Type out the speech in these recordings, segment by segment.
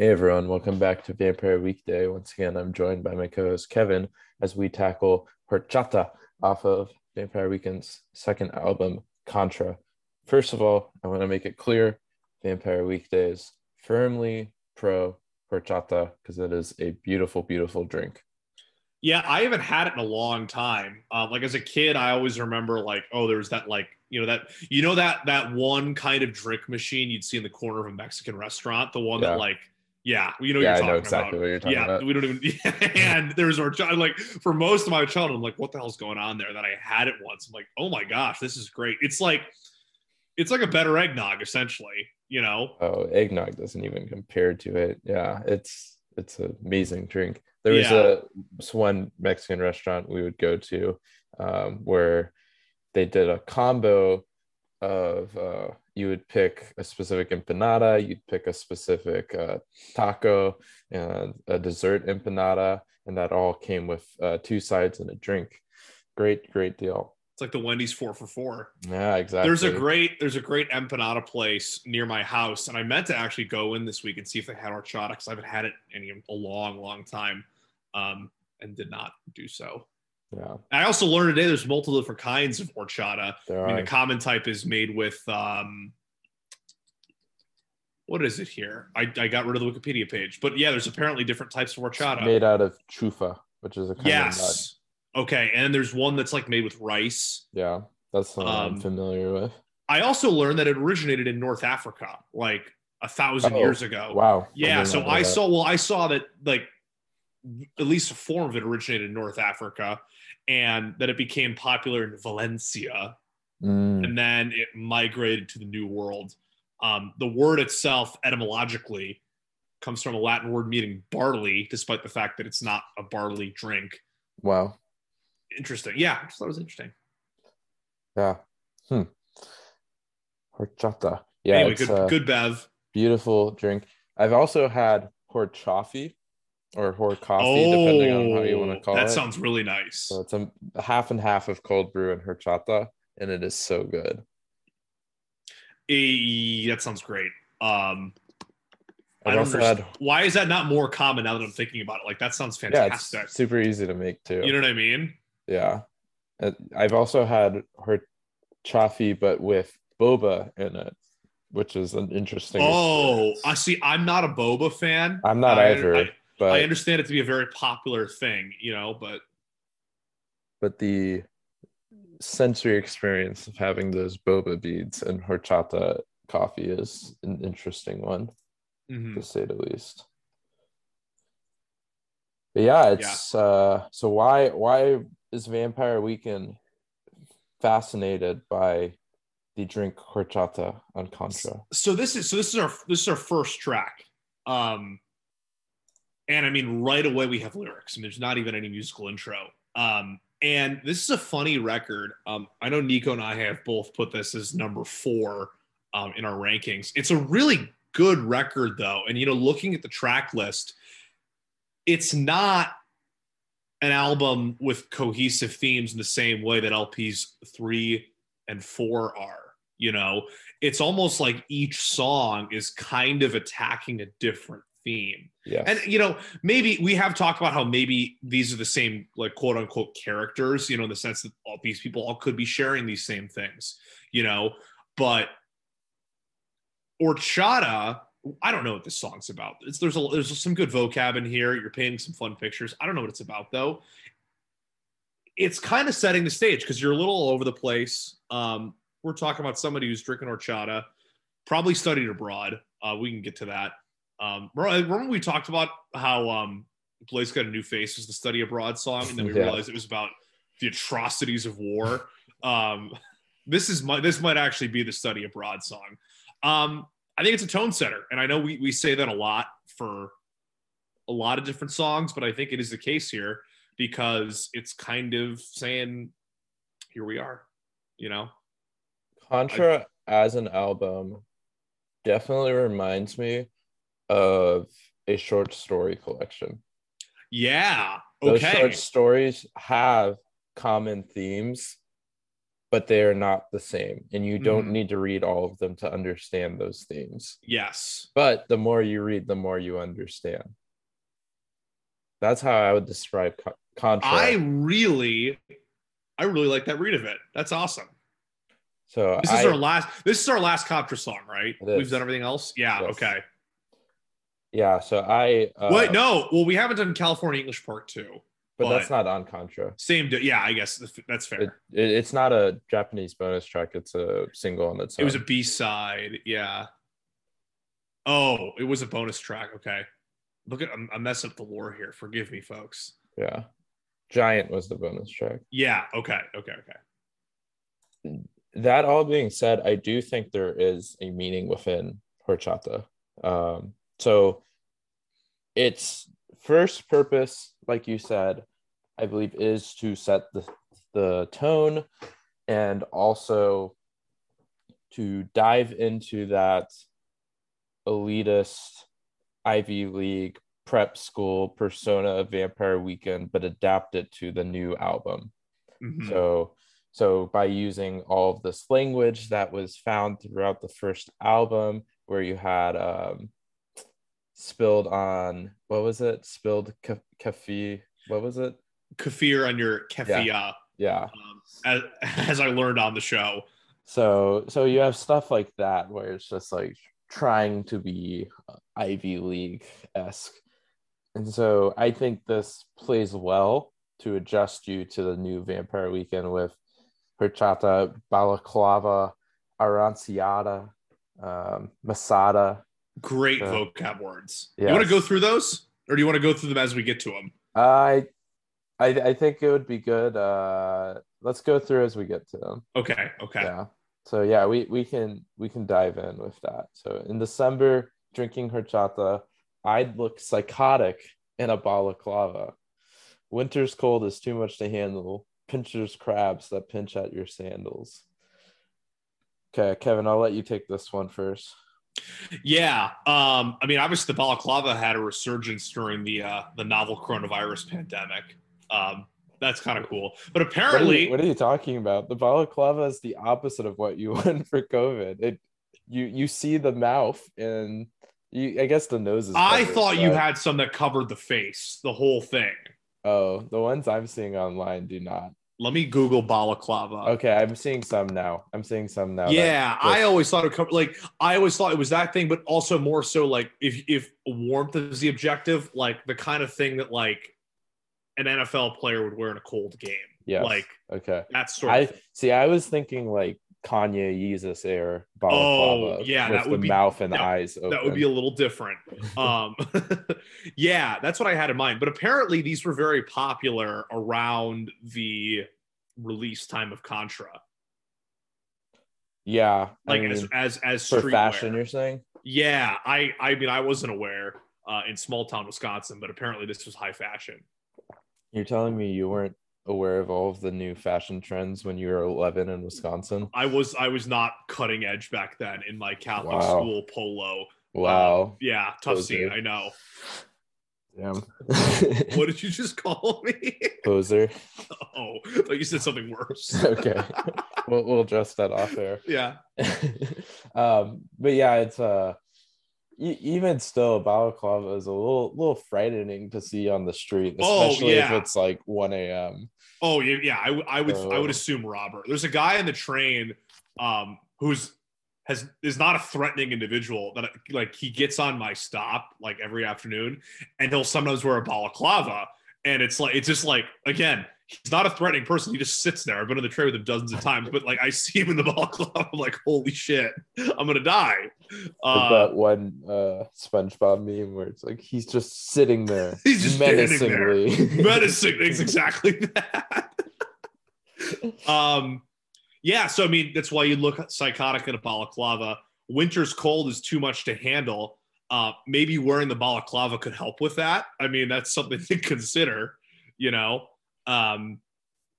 Hey everyone, welcome back to Vampire Weekday. Once again, I'm joined by my co-host Kevin as we tackle Horchata off of Vampire Weekend's second album, Contra. First of all, I want to make it clear, Vampire Weekdays firmly pro Horchata because it is a beautiful, beautiful drink. Yeah, I haven't had it in a long time. Um, like as a kid, I always remember like, oh, there's that like, you know that you know that that one kind of drink machine you'd see in the corner of a Mexican restaurant, the one Yeah. that like, yeah, you know, yeah, I you're know talking exactly about. what you're talking yeah, about. we don't even. and there's our child. Like for most of my childhood, I'm like, what the hell's going on there? That I had it once. I'm like, oh my gosh, this is great. It's like, it's like a better eggnog, essentially. You know. Oh, eggnog doesn't even compare to it. Yeah, it's it's an amazing drink. There was Yeah. a one Mexican restaurant we would go to um, where they did a combo of uh, you would pick a specific empanada, you'd pick a specific uh, taco, and a dessert empanada, and that all came with uh, two sides and a drink. Great, great deal. It's like the Wendy's four for four. Yeah, exactly. There's a great there's a great empanada place near my house, and I meant to actually go in this week and see if they had horchata because I haven't had it in a long, long time, um, and did not do so. Yeah. I also learned today there's multiple different kinds of horchata. There I mean, are the common type is made with um, what is it here? I, I got rid of the Wikipedia page, but yeah, there's apparently different types of horchata. made out of chufa, which is a kind of nut. yes. Okay, and there's one that's like made with rice. Yeah, that's something I'm Um, familiar with. I also learned that it originated in North Africa, like a thousand Oh, years ago. Wow. Yeah, so I that. saw well, I saw that like at least a form of it originated in North Africa, and that it became popular in Valencia, Mm, and then it migrated to the New World. Um, the word itself, etymologically, comes from a Latin word meaning barley, despite the fact that it's not a barley drink. wow. Interesting. Yeah, I just thought it was interesting. Yeah. Hmm. Horchata. Yeah, anyway, good, good Bev. beautiful drink. I've also had horchafi or hor coffee, depending on how you want to call Oh, that it. sounds really nice. so it's a half and half of cold brew and horchata, and it is so good. Eh, that sounds great. Um, I don't understand. had Why is that not more common now that I'm thinking about it? Like that sounds yeah, it's fantastic. super easy to make too. you know what I mean? Yeah. I've also had horchafi, but with boba in it, which is an interesting. Oh, experience. I see. I'm not a boba fan. I'm not I, either, I, but I understand it to be a very popular thing, you know, but but the sensory experience of having those boba beads and horchata coffee is an interesting one, mhm. to say the least. But yeah, it's uh so why why is Vampire Weekend fascinated by the drink horchata on Contra? so this is so this is our this is our first track. Um and I mean right away we have lyrics and there's not even any musical intro. Um and this is a funny record. Um I know Nico and I have both put this as number 4 um in our rankings. It's a really good record though. And you know looking at the track list it's not an album with cohesive themes in the same way that LPs 3 and 4 are, you know it's almost like each song is kind of attacking a different theme. Yes. And you know, maybe we have talked about how maybe these are the same like quote unquote characters, you know, in the sense that all these people all could be sharing these same things, you know, but Orchada, I don't know what this song's about. It's there's a there's some good vocab in here. You're painting some fun pictures. I don't know what it's about though. It's kind of setting the stage because you're a little all over the place. Um, we're talking about somebody who's drinking horchata, probably studied abroad. Uh, we can get to that. Um, remember remember we talked about how um, Blaze got a new face was the study abroad song, and then we Yeah. realized it was about the atrocities of war. Um, this is my this might actually be the study abroad song. Um, I think it's a tone setter, and I know we we say that a lot for a lot of different songs, but I think it is the case here because it's kind of saying, "Here we are," you know. Contra as an album definitely reminds me of a short story collection. Yeah. Okay. Those short stories have common themes but they are not the same. And you don't Mhm. need to read all of them to understand those themes. Yes. But the more you read, the more you understand. That's how I would describe Con- Contra. I really, I really like that read of it. That's awesome. so This I, is our last. This is our last Contra song, right? We've done everything else. Yeah. Yes. Okay. Yeah. So I uh, Wait, no. Well, we haven't done California English Part Two. but that's not on Contra. Same. Yeah, I guess that's fair. It, it, it's not a Japanese bonus track. It's a single on its own. It was a B side. Yeah. Oh, it was a bonus track. Okay. Look at I'm, I'm up the lore here. Forgive me, folks. yeah. Giant was the bonus track. Yeah. Okay. Okay. Okay. that all being said, I do think there is a meaning within horchata. Um, so its first purpose, like you said, I believe is to set the, the tone and also to dive into that elitist Ivy League prep school persona of Vampire Weekend, but adapt it to the new album. Mhm. So so by using all of this language that was found throughout the first album, where you had um, spilled on what was it? Spilled ca- cafe. What was it? Kefir on your kefia, Yeah. um, as, as I learned on the show. So so you have stuff like that where it's just like trying to be Ivy League esque, and so I think this plays well to adjust you to the new Vampire Weekend with horchata, balaclava, aranciata, um, masada. Great vocab words. You want to go through those, or do you want to go through them as we get to them? I, I I think it would be good. Uh, let's go through as we get to them. Okay. Okay. Yeah. So yeah, we we can we can dive in with that. So in December, drinking horchata, I'd look psychotic in a balaclava. Winter's cold is too much to handle. Pincher's crabs that pinch at your sandals. Okay, Kevin, I'll let you take this one first. Yeah. Um, I mean, obviously the balaclava had a resurgence during the uh, the novel coronavirus pandemic. Um, that's kind of cool. But What are, apparently, you, what are you talking about? The balaclava is the opposite of what you want for COVID. It you you see the mouth and you I guess the nose is I covered, thought you had some that covered the face, the whole thing. Oh, the ones I'm seeing online do not. Let me Google balaclava. Okay, I'm seeing some now. I'm seeing some now. that- yeah, I always thought it covered like I always thought it was that thing, but also more so like if if warmth is the objective, like the kind of thing that like an NFL player would wear in a cold game. Yeah. Like okay. That's sort of I thing. see. I was thinking like Kanye Yeezus air balaclava. Oh, yeah, with that the would be- mouth and that- eyes open. that would be a little different. Um, yeah, that's what I had in mind. But apparently, these were very popular around the release time of Contra, yeah. like I as mean, as as for streetwear. fashion, you're saying? Yeah, I I mean I wasn't aware uh, in small town Wisconsin, but apparently this was high fashion. You're telling me you weren't aware of all of the new fashion trends when you were 11 in Wisconsin? I was I was not cutting edge back then in my Catholic Wow. school polo. Wow. Yeah, tough Poser. scene. I know. Damn. What did you just call me? Poser. oh, like you said something worse. Okay. we'll, we'll address that off air. Yeah. um, but yeah, it's uh even still balaclava is a little little frightening to see on the street, Oh, especially yeah. if it's like 1 a.m. Oh yeah, yeah. I, I would I Oh. would assume robber. There's a guy in the train um who's has is not a threatening individual that like he gets on my stop like every afternoon and he'll sometimes wear a balaclava and it's like it's just like again he's not a threatening person. He just sits there. I've been on the train with him dozens of times but like i see him in the balaclava i'm like holy shit. I'm gonna die. Uh, that one uh SpongeBob meme where it's like he's just sitting there He's just standing there. menacingly. medicine it's exactly that. Um yeah so i mean that's why you look psychotic in a balaclava. Winter's cold is too much to handle. Uh maybe wearing the balaclava could help with that. I mean that's something to consider you know um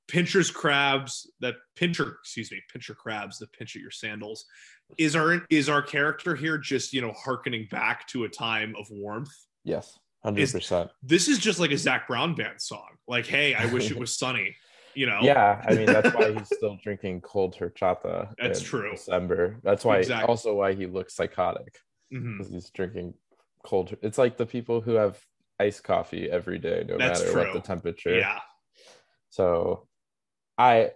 pincher's crabs that pincher excuse me pincher crabs that pinch at your sandals is our is our character here just you know harkening back to a time of warmth yes, hundred percent. this is just like a Zach Brown band song. Like, hey, I wish it was sunny. You know. Yeah, I mean that's why he's still drinking cold horchata. That's in true. December. That's why Exactly. also why he looks psychotic Mhm. because he's drinking cold. It's like the people who have iced coffee every day, no That's matter what the temperature. Yeah. So, I,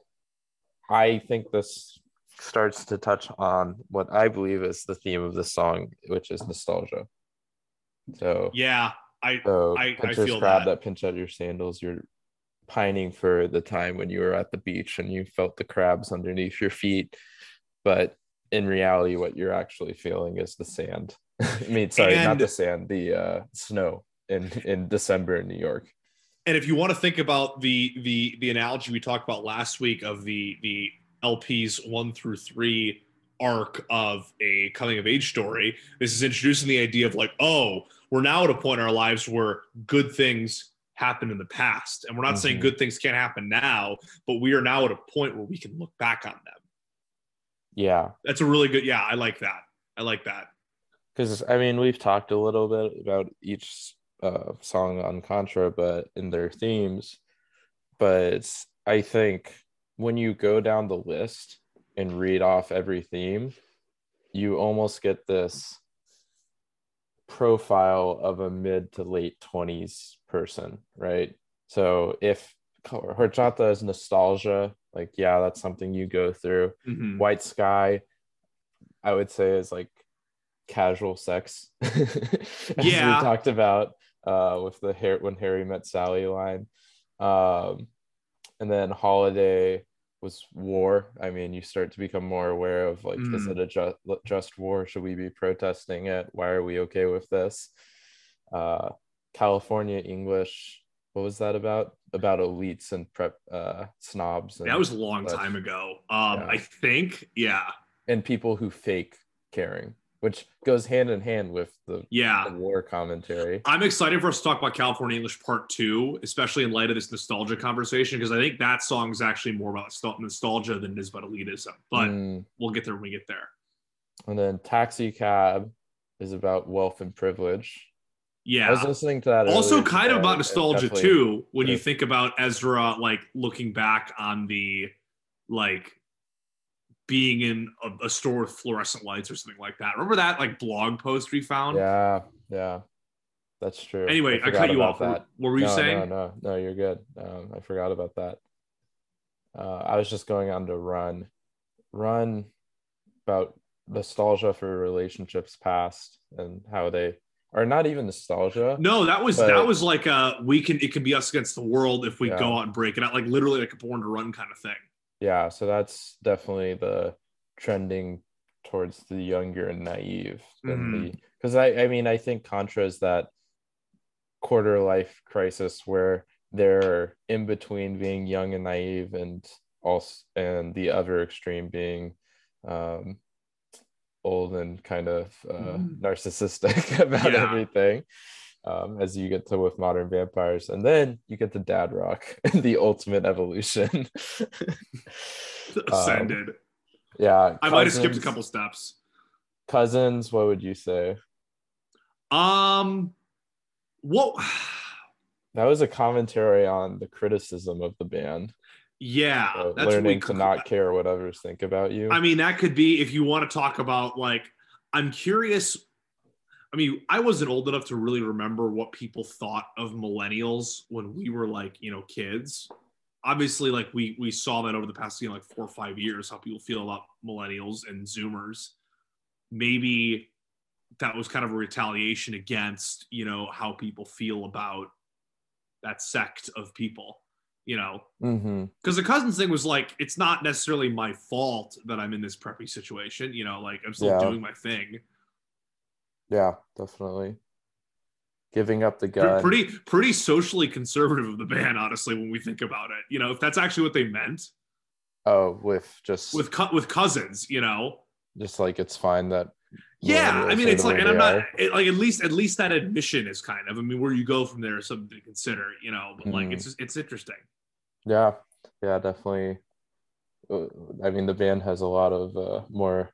I think this starts to touch on what I believe is the theme of the song, which is nostalgia. So, Yeah. I so I- I feel crab that. that. pinch at your sandals. You're pining for the time when you were at the beach and you felt the crabs underneath your feet, but in reality, what you're actually feeling is the sand. I mean, sorry, not the sand, the uh, snow in in December in New York. And if you want to think about the the the analogy we talked about last week of the the LPs one through three arc of a coming of age story, this is introducing the idea of like, oh, we're now at a point in our lives where good things happened in the past, and we're not saying Mhm. good things can't happen now, but we are now at a point where we can look back on them. Yeah, That's a really good. Yeah, I like that. I like that. because I mean we've talked a little bit about each uh, song on Contra, but in their themes. But I think when you go down the list and read off every theme, you almost get this profile of a mid to late twenties person, right? So if horchata is nostalgia, like yeah, that's something you go through. Mhm. White Sky, I would say is like casual sex. As Yeah. we talked about uh, with the hair when Harry met Sally line. Um, and then Holiday was war. I mean, you start to become more aware of like, is Mm. it a just, just war? Should we be protesting it? Why are we okay with this? Uh, California English. What was that about? About elites and prep uh, snobs. And, That was a long but- time ago. Um, Yeah. I think. Yeah. and people who fake caring, which goes hand in hand with the, Yeah. the war commentary. I'm excited for us to talk about California English Part Two, especially in light of this nostalgia conversation, because I think that song is actually more about nostalgia than it is about elitism. But Mm, we'll get there when we get there. and then Taxi Cab is about wealth and privilege. Yeah, I was listening to that. Also, kind of about nostalgia too, when you think about Ezra, like looking back on the, like, being in a, a store with fluorescent lights or something like that. Remember that like blog post we found? Yeah, yeah, that's true. Anyway, I, forgot cut you off. What, That. what were you no, saying? No, no, no, you're good. Um, I forgot about that. Uh, I was just going on to run, run about nostalgia for relationships past and how they are not even nostalgia. No, that was But- that was like a we can it can be us against the world if we Yeah. go out and break it out, like literally like a born to run kind of thing. Yeah, so that's definitely the trending towards the younger and naive than because I I mean I think Contra is that quarter life crisis where they're in between being young and naive and also and the other extreme being um old and kind of uh, Mhm. narcissistic about Yeah. everything um, as you get to with modern vampires and then you get to dad rock the ultimate evolution Ascended. yeah I might have skipped a couple steps. cousins what would you say Um, what? that was a commentary on the criticism of the band Yeah, so that's what we learning to not care what others think about you I mean, that could be if you want to talk about like. I'm curious. I mean, I wasn't old enough to really remember what people thought of millennials when we were like, you know, kids. Obviously, like we we saw that over the past, you know, like four or five years, how people feel about millennials and Zoomers. Maybe that was kind of a retaliation against, you know, how people feel about that sect of people, you know mm-hmm. because the cousins thing was like it's not necessarily my fault that i'm in this preppy situation you know like i'm still Yeah. doing my thing yeah definitely. Giving up the gun. pretty pretty socially conservative of the band honestly when we think about it you know if that's actually what they meant. Oh with just with with cousins you know? Just like it's fine that yeah i mean it's like and i'm not it, like at least at least that admission is kind of i mean where you go from there is something to consider you know but like Mhm. it's just, it's interesting. Yeah. Yeah definitely. Uh, i mean the band has a lot of uh, more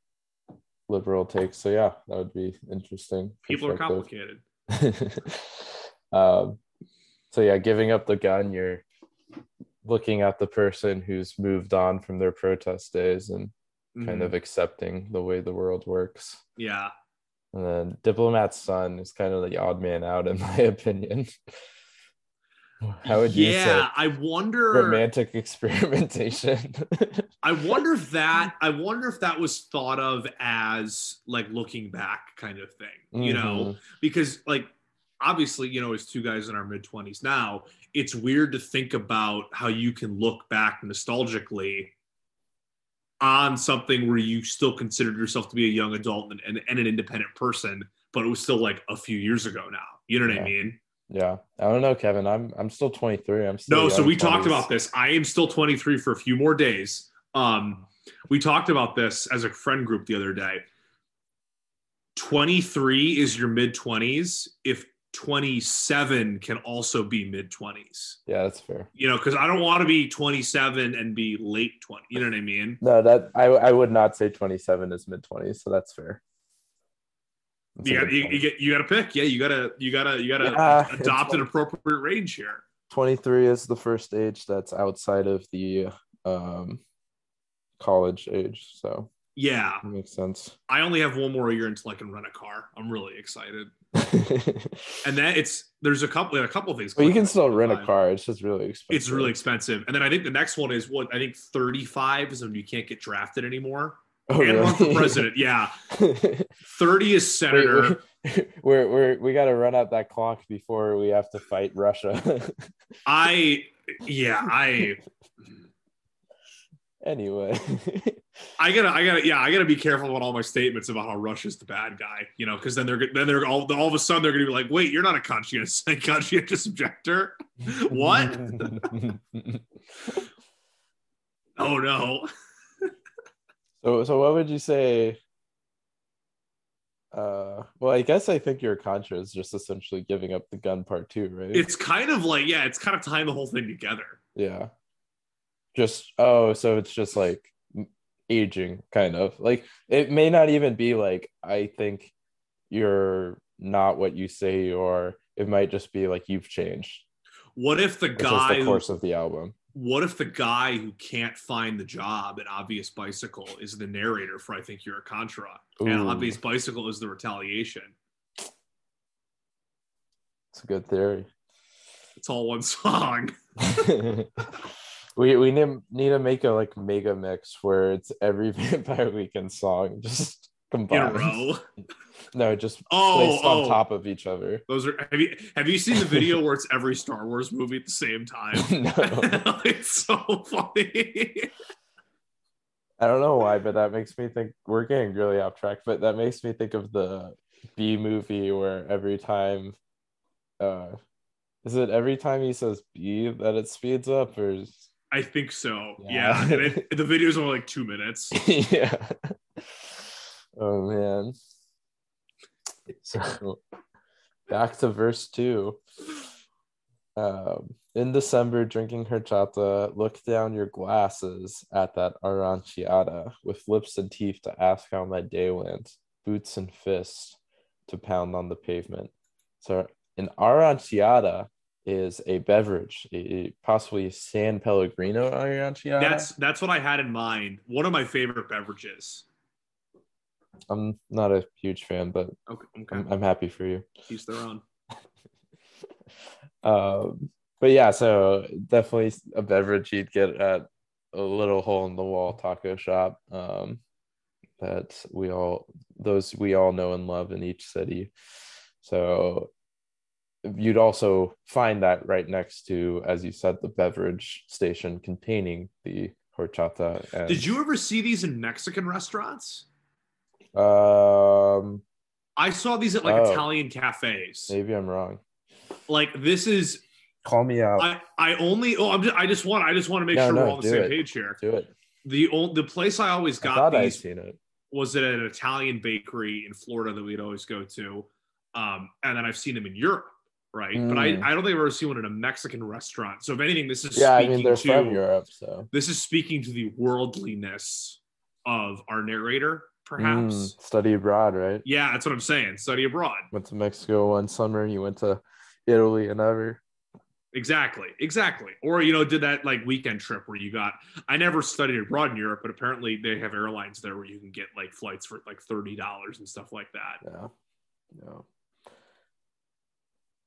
liberal takes so yeah that would be interesting people are complicated um so yeah giving up the gun you're looking at the person who's moved on from their protest days and kind Mhm. of accepting the way the world works. yeah. And then Diplomat's son is kind of the odd man out, in my opinion. How would you yeah, say I wonder. romantic experimentation? I wonder if that. I wonder if that was thought of as like looking back kind of thing. You know, Mhm. because like obviously you know as two guys in our mid 20s now it's weird to think about how you can look back nostalgically on something where you still considered yourself to be a young adult and, and, and an independent person but it was still like a few years ago now you know what Yeah. i mean Yeah, I don't know, Kevin. I'm I'm still 23. I'm still no so we talked about this i am still 23 for a few more days um we talked about this as a friend group the other day 23 is your mid 20s if 27 can also be mid 20s Yeah, that's fair. you know because i don't want to be 27 and be late 20 you know what i mean No, that I I would not say 27 is mid 20s, so that's fair. You got you, you get you got to pick. Yeah you gotta you gotta you gotta Yeah, adopt an appropriate range here. 23 is the first age that's outside of the um college age, so. Yeah. Makes sense. i only have one more year until i can rent a car. I'm really excited. And then it's there's a couple a couple of things Well, you can still rent a car. It's just really expensive. it's really expensive. And then i think the next one is what i think 35 is when you can't get drafted anymore Oh, and run for president yeah 30 is senator Wait, we're we're we got to run out that clock before we have to fight Russia. i yeah i anyway, I gotta, I gotta, yeah, I gotta be careful about all my statements about how Russia's the bad guy, you know, because then they're then they're all all of a sudden they're gonna be like, wait, you're not a conscientious conscientious objector. What? Oh no. So so what would you say? Uh, well, I guess I think your contra is just essentially giving up the gun part two, right? It's kind of like, yeah, it's kind of tying the whole thing together. yeah. Just oh, so it's just like aging, kind of like it may not even be like I think you're not what you say you are. It might just be like you've changed. What if the guy? the course of the album. What if the guy who can't find the job at Obvious Bicycle is the narrator for I think you're a Contra, and Ooh. Obvious Bicycle is the retaliation? It's a good theory. It's all one song. we we need, need to make a like mega mix where it's every Vampire Weekend song just In a row. No, just Oh, placed oh. on top of each other. Those are have you have you seen the video where it's every Star Wars movie at the same time? no, it's so funny. I don't know why, but that makes me think we're getting really off track. But that makes me think of the B movie where every time, uh, is it every time he says B that it speeds up, or is I think so. Yeah. Yeah. And it, the video's only like two minutes. yeah. Oh man. So back to verse two. Um, in December, drinking horchata, look down your glasses at that aranciata with lips and teeth to ask how my day went, boots and fists to pound on the pavement. So an aranciata is a beverage, a, possibly San Pellegrino aranciata. That's that's what I had in mind. One of my favorite beverages. I'm not a huge fan, but Okay. Okay. I'm, I'm happy for you. Each their own. Um, but yeah, so definitely a beverage you'd get at a little hole in the wall taco shop. Um, that we all those we all know and love in each city. So you'd also find that right next to, as you said, the beverage station containing the horchata. And, Did you ever see these in Mexican restaurants? Um, I saw these at like Oh. Italian cafes. maybe I'm wrong. Like this is Call me out. I I only oh I'm just, I just want I just want to make No, sure no, we're on the same it. page here. Do it. The old the place I always got I'd these was at an Italian bakery in Florida that we'd always go to. Um, and then I've seen them in Europe, right? But I, Mm. I don't think I've ever seen one in a Mexican restaurant. So if anything, this is Yeah, I mean they're to from Europe, so this is speaking to the worldliness of our narrator, perhaps. Mm, study abroad, right? Yeah, that's what I'm saying. Study abroad. Went to Mexico one summer. You went to Italy another. Exactly, exactly. Or you know, did that like weekend trip where you got? I never studied abroad in Europe, but apparently they have airlines there where you can get like flights for like thirty dollars and stuff like that. Yeah, yeah.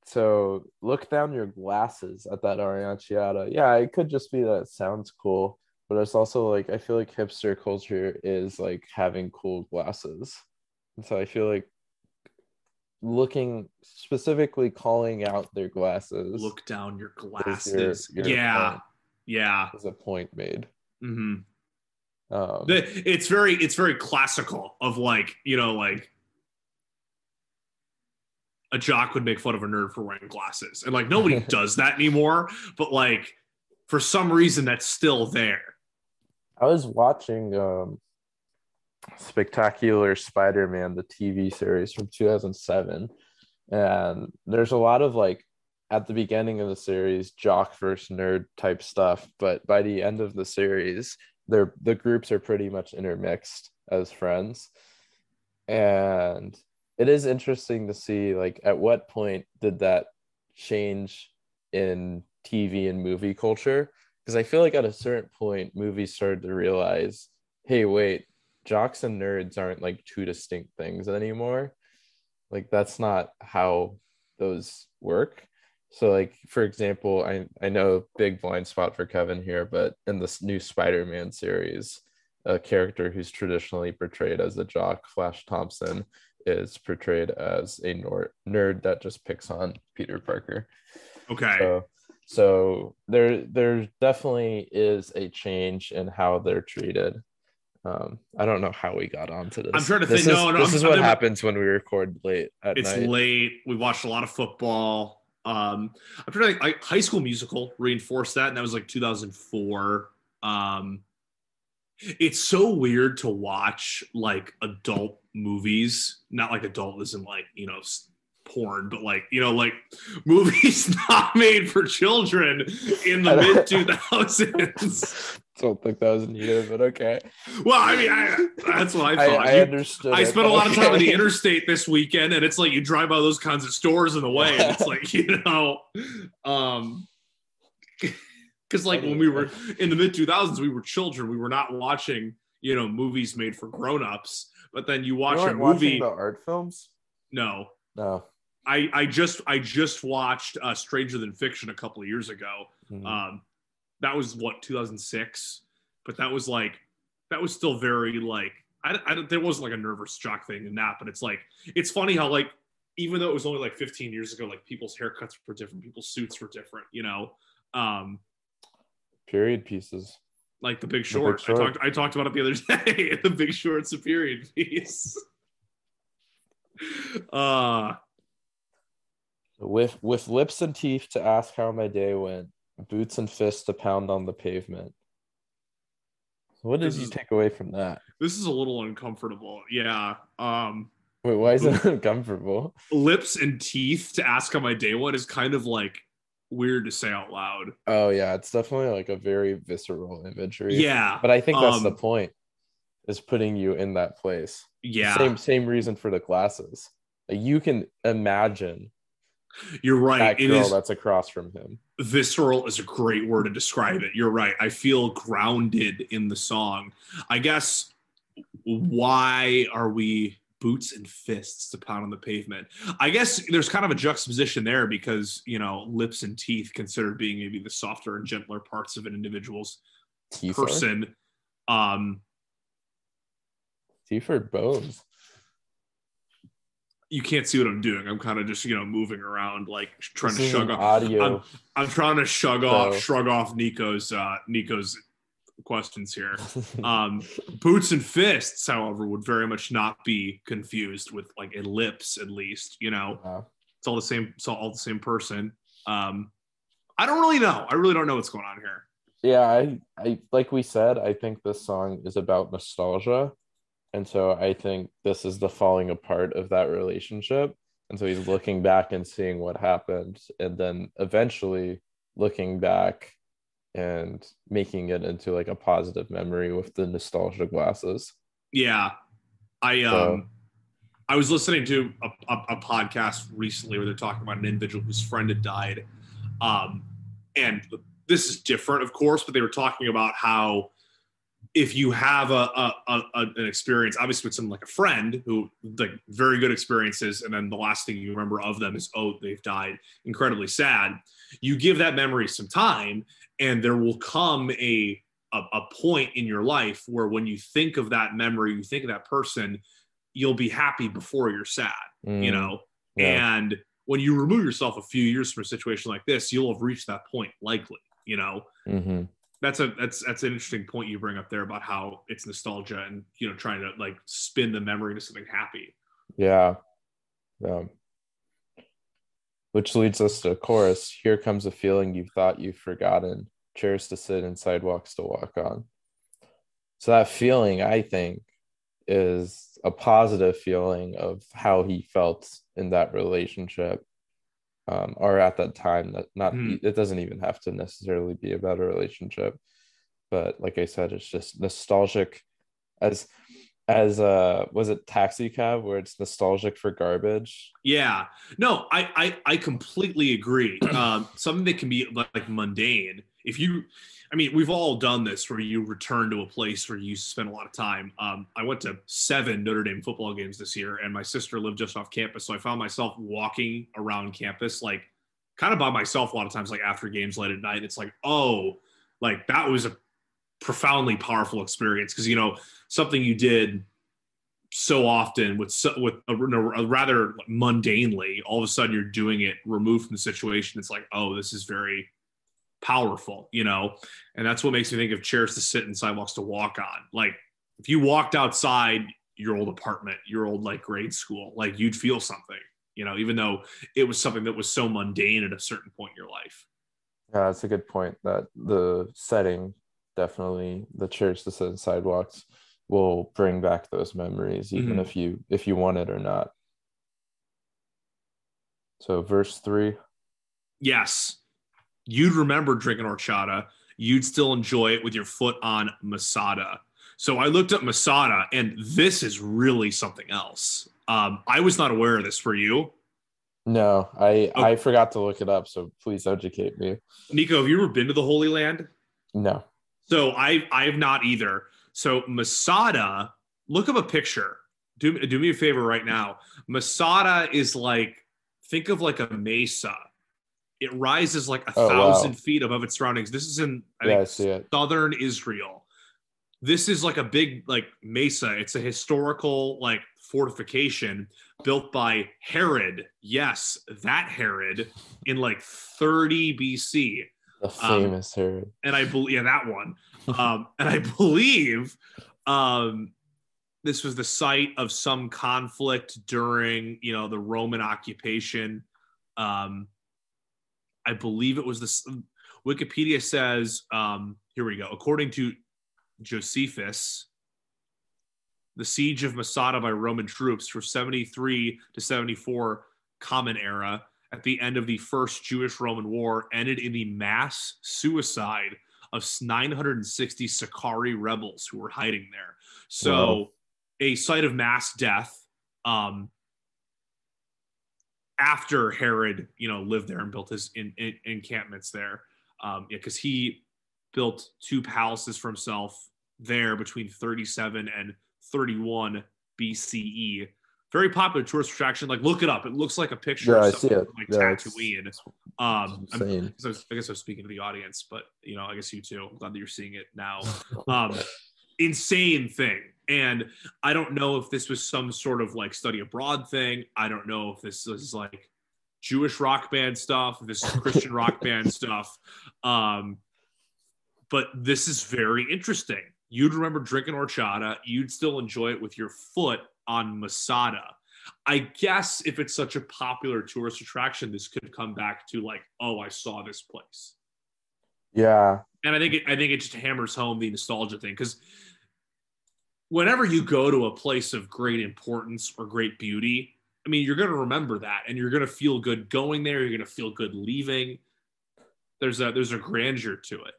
So look down your glasses at that Aranciata. Yeah, it could just be that it sounds cool, but it's also like I feel like hipster culture is like having cool glasses, and so I feel like looking specifically calling out their glasses look down your glasses your, your yeah. point, yeah. Is a point made. Mm-hmm. um, it's very it's very classical of like you know like a jock would make fun of a nerd for wearing glasses. And like nobody does that anymore but like for some reason that's still there i was watching um Spectacular Spider-Man, the TV series from 2007, and there's a lot of like at the beginning of the series jock versus nerd type stuff, but by the end of the series, they're the groups are pretty much intermixed as friends, and it is interesting to see like at what point did that change in TV and movie culture because I feel like at a certain point movies started to realize, hey, wait, jocks and nerds aren't like two distinct things anymore. Like that's not how those work. So like for example, I I know big blind spot for Kevin here, but in this new Spider-Man series, a character who's traditionally portrayed as a jock, Flash Thompson, is portrayed as a nerd that just picks on Peter Parker. Okay. So, so there there definitely is a change in how they're treated um, I don't know how we got onto this. I'm trying to this think. Is, no, no, this I'm, is what happens when we record late at it's night. late. We watched a lot of football. Um, I'm trying to think. High School Musical reinforced that, and that was like 2004. Um, it's so weird to watch like adult movies, not like adult isn't like you know porn, but like you know, like movies not made for children in the mid two thousands. Don't think that was needed, but okay. Well, I mean, I, that's what I thought. I, I understood. I spent a lot okay. of time on the interstate this weekend, and it's like you drive by those kinds of stores in the way, and it's like you know, um, because like when we were in the mid two thousands, we were children. We were not watching you know movies made for grown ups. But then you watch you a movie. the art films? No. No. I, I just I just watched uh, Stranger Than Fiction a couple of years ago. Mm-hmm. Um, that was what 2006, but that was like that was still very like I, I there wasn't like a nervous shock thing in that, but it's like it's funny how like even though it was only like 15 years ago, like people's haircuts were different, people's suits were different, you know. Um, period pieces like the Big Short. The Big Short. I talked I talked about it the other day. the Big Short's a period piece. uh with with lips and teeth to ask how my day went, boots and fists to pound on the pavement. What did you take away from that? This is a little uncomfortable. Yeah. Um Wait, why is it uncomfortable? Lips and teeth to ask how my day went is kind of like weird to say out loud. Oh yeah, it's definitely like a very visceral imagery. Yeah. But I think that's um, the point is putting you in that place. Yeah. Same same reason for the glasses. Like you can imagine you're right. That girl is, that's across from him. Visceral is a great word to describe it. You're right. I feel grounded in the song. I guess why are we boots and fists to pound on the pavement? I guess there's kind of a juxtaposition there because, you know, lips and teeth considered being maybe the softer and gentler parts of an individual's teeth person. Are? Um teeth are bones you can't see what I'm doing. I'm kind of just you know moving around, like trying this to shrug off. Audio. I'm, I'm, trying to shrug so. off, shrug off Nico's uh, Nico's questions here. Um, boots and fists, however, would very much not be confused with like ellipse, at least. You know, uh it's all the same. It's all the same person. Um, I don't really know. I really don't know what's going on here. Yeah, I, I like we said, I think this song is about nostalgia and so I think this is the falling apart of that relationship. And so he's looking back and seeing what happened, and then eventually looking back and making it into like a positive memory with the nostalgia glasses. Yeah. I um so, I was listening to a, a, a, podcast recently where they're talking about an individual whose friend had died. Um and this is different, of course, but they were talking about how if you have a, a, a, an experience, obviously with someone like a friend who like very good experiences, and then the last thing you remember of them is oh they've died, incredibly sad. You give that memory some time, and there will come a a, a point in your life where when you think of that memory, you think of that person, you'll be happy before you're sad. Mm, you know, yeah. and when you remove yourself a few years from a situation like this, you'll have reached that point likely. You know. Mm-hmm that's a that's that's an interesting point you bring up there about how it's nostalgia and you know trying to like spin the memory into something happy. Yeah. Yeah. Which leads us to a chorus. Here comes a feeling you've thought you've forgotten. Chairs to sit and sidewalks to walk on. So that feeling, I think, is a positive feeling of how he felt in that relationship um, or at that time that not mm. it doesn't even have to necessarily be about a relationship but like i said it's just nostalgic as as uh was it taxi cab where it's nostalgic for garbage yeah no i i, I completely agree um something that can be like mundane if you I mean, we've all done this where you return to a place where you spend a lot of time. Um, I went to seven Notre Dame football games this year, and my sister lived just off campus. So I found myself walking around campus, like kind of by myself a lot of times, like after games late at night. It's like, oh, like that was a profoundly powerful experience because, you know, something you did so often with so, with a, a, rather mundanely all of a sudden you're doing it removed from the situation it's like oh this is very powerful, you know? And that's what makes me think of chairs to sit and sidewalks to walk on. Like if you walked outside your old apartment, your old like grade school, like you'd feel something, you know, even though it was something that was so mundane at a certain point in your life. Yeah, that's a good point. That the setting definitely the chairs to sit and sidewalks will bring back those memories, even mm-hmm. if you if you want it or not. So verse three. Yes you'd remember drinking horchata. You'd still enjoy it with your foot on Masada. So I looked up Masada, and this is really something else. Um, I was not aware of this. For you? No, I okay. I forgot to look it up. So please educate me. Nico, have you ever been to the Holy Land? No. So I I have not either. So Masada, look up a picture. Do do me a favor right now. Masada is like think of like a mesa it rises like a oh, thousand wow. feet above its surroundings. This is in I yeah, think, I southern Israel. This is like a big like mesa. It's a historical like fortification built by Herod. Yes, that Herod in like 30 BC. The um, famous um, Herod. And I believe yeah, that one. Um, and I believe um this was the site of some conflict during you know the Roman occupation. Um, I believe it was this. Wikipedia says, um, here we go. According to Josephus, the siege of Masada by Roman troops from 73 to 74 Common Era at the end of the First Jewish Roman War ended in the mass suicide of 960 Sicarii rebels who were hiding there. So, wow. a site of mass death. Um, after Herod, you know, lived there and built his in, in, encampments there. Um, yeah, because he built two palaces for himself there between 37 and 31 BCE. Very popular tourist attraction. Like, look it up. It looks like a picture. Yeah, I see it. Like yeah, Tatooine. Um, I guess I was speaking to the audience, but you know, I guess you too. I'm glad that you're seeing it now. Um, insane thing. And I don't know if this was some sort of like study abroad thing. I don't know if this is like Jewish rock band stuff, this is Christian rock band stuff. Um, but this is very interesting. You'd remember drinking horchata, you'd still enjoy it with your foot on Masada. I guess if it's such a popular tourist attraction, this could come back to like, oh, I saw this place. Yeah. And I think it, I think it just hammers home the nostalgia thing because whenever you go to a place of great importance or great beauty, I mean, you're going to remember that and you're going to feel good going there. You're going to feel good leaving. There's a, there's a grandeur to it.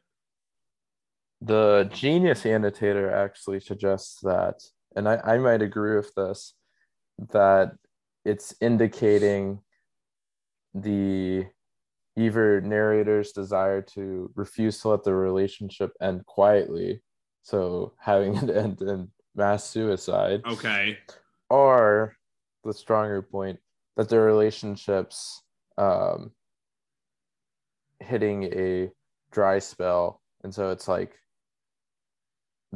The genius annotator actually suggests that, and I, I might agree with this, that it's indicating the either narrator's desire to refuse to let the relationship end quietly, so having it end in mass suicide, Okay. or the stronger point that the relationships um, hitting a dry spell, and so it's like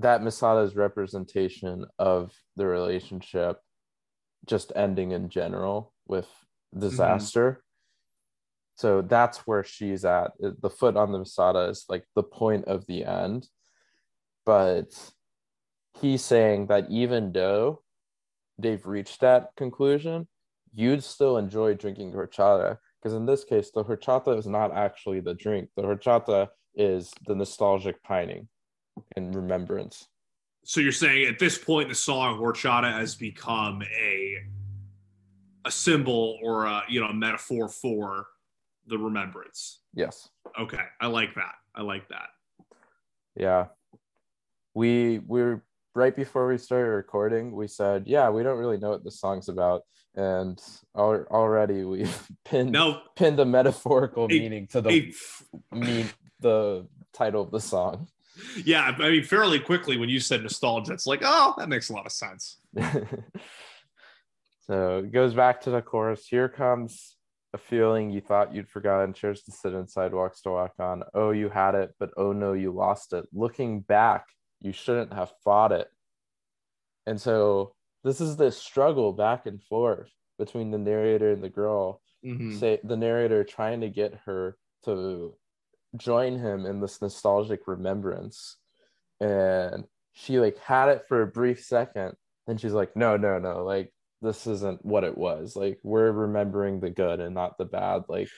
that Masada's representation of the relationship just ending in general with mm-hmm. disaster. So that's where she's at. The foot on the Masada is like the point of the end. But he's saying that even though they've reached that conclusion, you'd still enjoy drinking horchata. Because in this case, the horchata is not actually the drink. The horchata is the nostalgic pining and remembrance. So you're saying at this point the song, horchata has become a a symbol or a you know a metaphor for the remembrance. Yes. Okay, I like that. I like that. Yeah. We we're right before we started recording, we said, yeah, we don't really know what the song's about. And al- already we've pinned Now, pinned a metaphorical A- meaning to the a- mean the title of the song. Yeah, I mean, fairly quickly when you said nostalgia, it's like, oh, that makes a lot of sense. so it goes back to the chorus. Here comes a feeling you thought you'd forgotten, chairs to sit in, sidewalks to walk on. Oh, you had it, but oh no, you lost it. Looking back, you shouldn't have fought it. And so this is this struggle back and forth between the narrator and the girl. Mhm. Say the narrator trying to get her to join him in this nostalgic remembrance. And she like had it for a brief second. Then she's like, no, no, no, like this isn't what it was. Like we're remembering the good and not the bad. Like,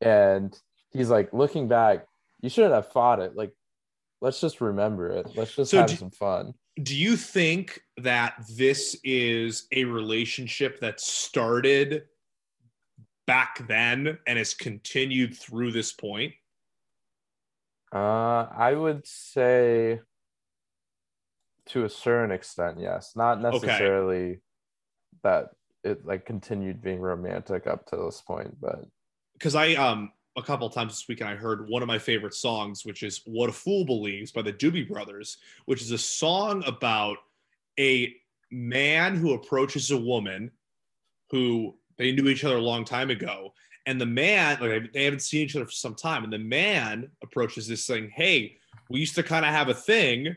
and he's like, looking back, you shouldn't have fought it. Like, let's just remember it. Let's just So have do- some fun. Do you think that this is a relationship that started back then and has continued through this point? Uh, I would say to a certain extent, yes. Not necessarily that it like continued being romantic up to this point, but because I um a couple times this weekend I heard one of my favorite songs, which is "What a Fool Believes" by the Doobie Brothers, which is a song about a man who approaches a woman who they knew each other a long time ago, and the man like they haven't seen each other for some time, and the man approaches this saying, "Hey, we used to kind of have a thing.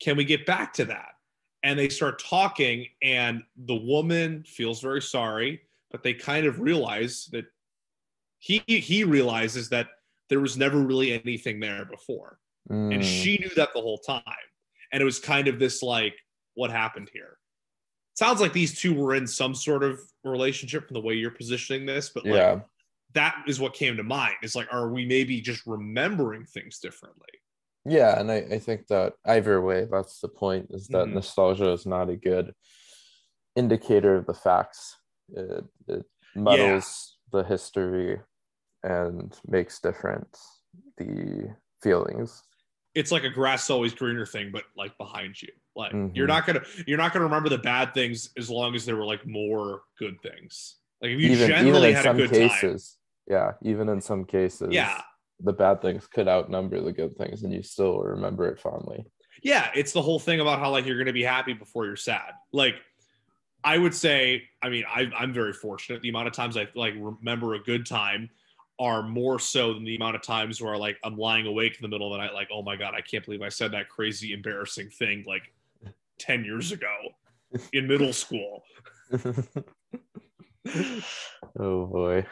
Can we get back to that?" And they start talking, and the woman feels very sorry, but they kind of realize that he he realizes that there was never really anything there before. And mm, she knew that the whole time. And it was kind of this like what happened here sounds like these two were in some sort of relationship from the way you're positioning this but like yeah, that is what came to mind it's like are we maybe just remembering things differently yeah, and I, I think that either way, that's the point is that Mhm. nostalgia is not a good indicator of the facts. It, it muddles the history and makes different the feelings. It's like a grass is always greener thing but like behind you like Mhm. you're not gonna you're not gonna remember the bad things as long as there were like more good things like if you even generally even in had a some good time cases yeah even in some cases Yeah. the bad things could outnumber the good things and you still remember it fondly yeah it's the whole thing about how like you're gonna be happy before you're sad like i would say i mean I, i'm very fortunate the amount of times i like remember a good time are more so than the amount of times where like i'm lying awake in the middle of the night like oh my god i can't believe i said that crazy embarrassing thing like 10 years ago in middle school. Oh boy.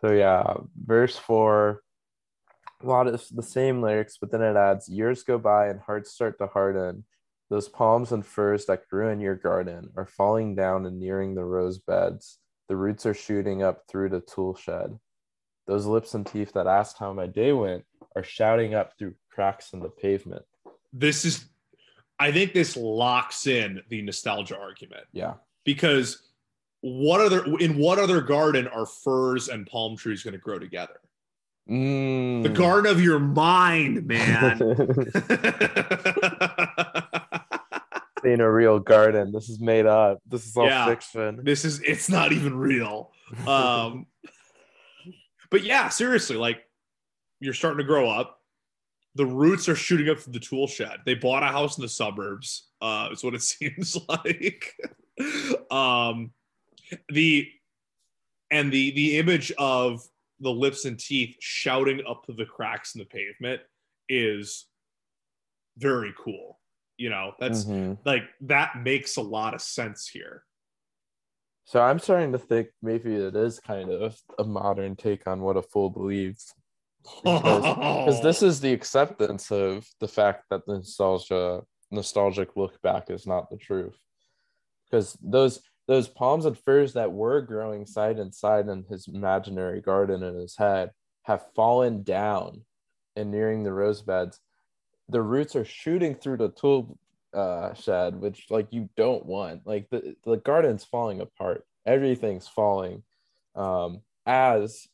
So yeah verse four a lot of the same lyrics but then it adds years go by and hearts start to harden. Those palms and firs that grew in your garden are falling down and nearing the rose beds the roots are shooting up through the tool shed. Those lips and teeth that asked how my day went are shouting up through cracks in the pavement. This is i think this locks in the nostalgia argument. Yeah. Because what other in what other garden are firs and palm trees going to grow together? Mm. the garden of your mind man in a real garden. This is made up. This is all Yeah. fiction. this is it's not even real um but yeah, seriously, like you're starting to grow up. The roots are shooting up from the tool shed. They bought a house in the suburbs. Uh, is what it seems like. um, the and the the image of the lips and teeth shouting up to the cracks in the pavement is very cool. You know, that's Mhm. like that makes a lot of sense here. So I'm starting to think maybe it is kind of a modern take on what a fool believes. Because this is the acceptance of the fact that the nostalgia nostalgic look back is not the truth. Because those those palms and firs that were growing side and side in his imaginary garden in his head have fallen down and nearing the rose beds. The roots are shooting through the tool uh, shed, which like you don't want. Like the, the garden's falling apart. Everything's falling. Um, as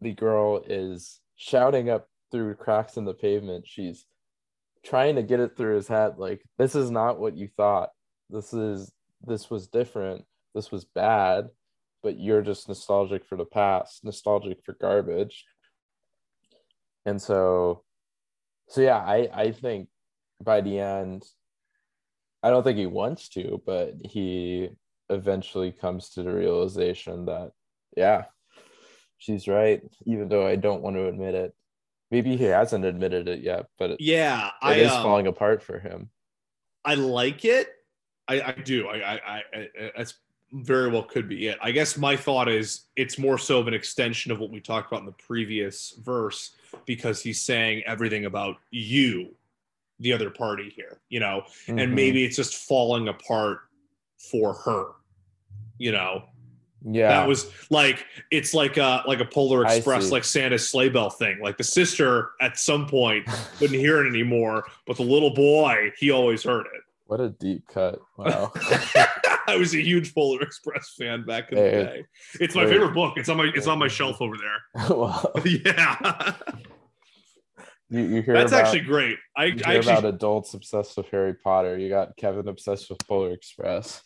the girl is shouting up through cracks in the pavement, she's trying to get it through his head. Like, this is not what you thought. This is this was different. This was bad, but you're just nostalgic for the past, nostalgic for garbage. And so so yeah, I I think by the end, I don't think he wants to, but he eventually comes to the realization that, yeah, she's right, even though I don't want to admit it. Maybe he hasn't admitted it yet, but it, Yeah, it I is um, falling apart for him. I like it. I, I do. I, I, I, that's very well could be it. I guess my thought is it's more so of an extension of what we talked about in the previous verse because he's saying everything about you, the other party here, you know, and Mhm. maybe it's just falling apart for her, you know. yeah, That was like it's like a like a Polar Express, like Santa's sleigh bell thing. Like the sister at some point couldn't hear it anymore, but the little boy he always heard it. what a deep cut. Wow. I was a huge Polar Express fan back in Hey, the day. It's my hey. favorite book. It's on my it's on my shelf over there. yeah, you, you hear that's about, actually great. I, you I hear actually about adults obsessed with Harry Potter. You got Kevin obsessed with Polar Express.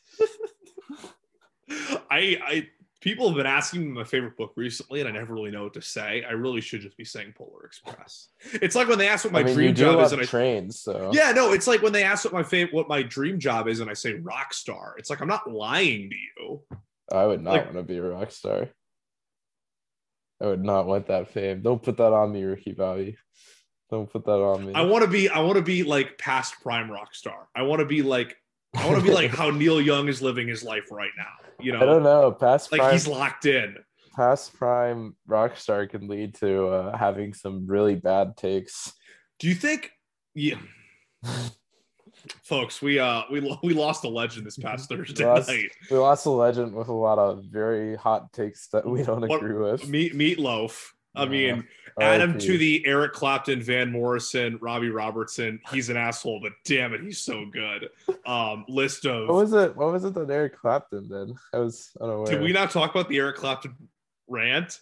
I I people have been asking me my favorite book recently, and I never really know what to say. I really should just be saying Polar Express. It's like when they ask what my I mean, dream job is, and I trains, so yeah, no, it's like when they ask what my favorite what my dream job is, and I say rock star. It's like I'm not lying to you. I would not Like- want to be a rock star. I would not want that fame. Don't put that on me, Ricky Bobby. Don't put that on me. I want to be I want to be like past prime rock star. I want to be like I want to be like how Neil Young is living his life right now. You know, I don't know. Past like prime, he's locked in. past prime rock star can lead to uh, having some really bad takes. Do you think? Yeah, folks, we uh we we lost a legend this past Thursday Lost- night. We lost a legend with a lot of very hot takes that we don't What- agree with. Meat Meatloaf. I mean, add him to the Eric Clapton, Van Morrison, Robbie Robertson. He's an asshole, but damn it, he's so good. Um, list of. What was it? What was it that Eric Clapton did? I was unaware. Did we not talk about the Eric Clapton rant?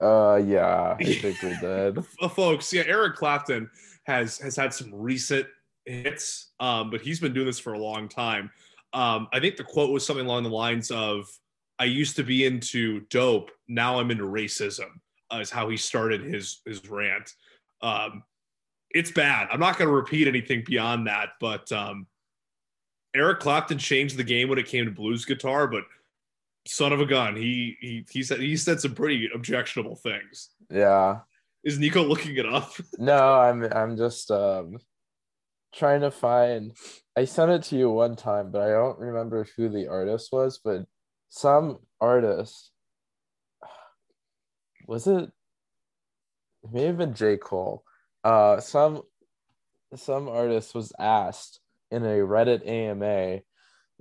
Uh, yeah, I think we did. Folks yeah eric clapton has has had some recent hits um but he's been doing this for a long time um i think the quote was something along the lines of i used to be into dope now i'm into racism uh, is how he started his his rant um it's bad i'm not going to repeat anything beyond that but um eric clapton changed the game when it came to blues guitar but son of a gun he he he said he said some pretty objectionable things Yeah. is Nico looking it up? No, I'm I'm just um trying to find I sent it to you one time, but I don't remember who the artist was, but some artist was it it may have been J. Cole. Uh some some artist was asked in a Reddit AMA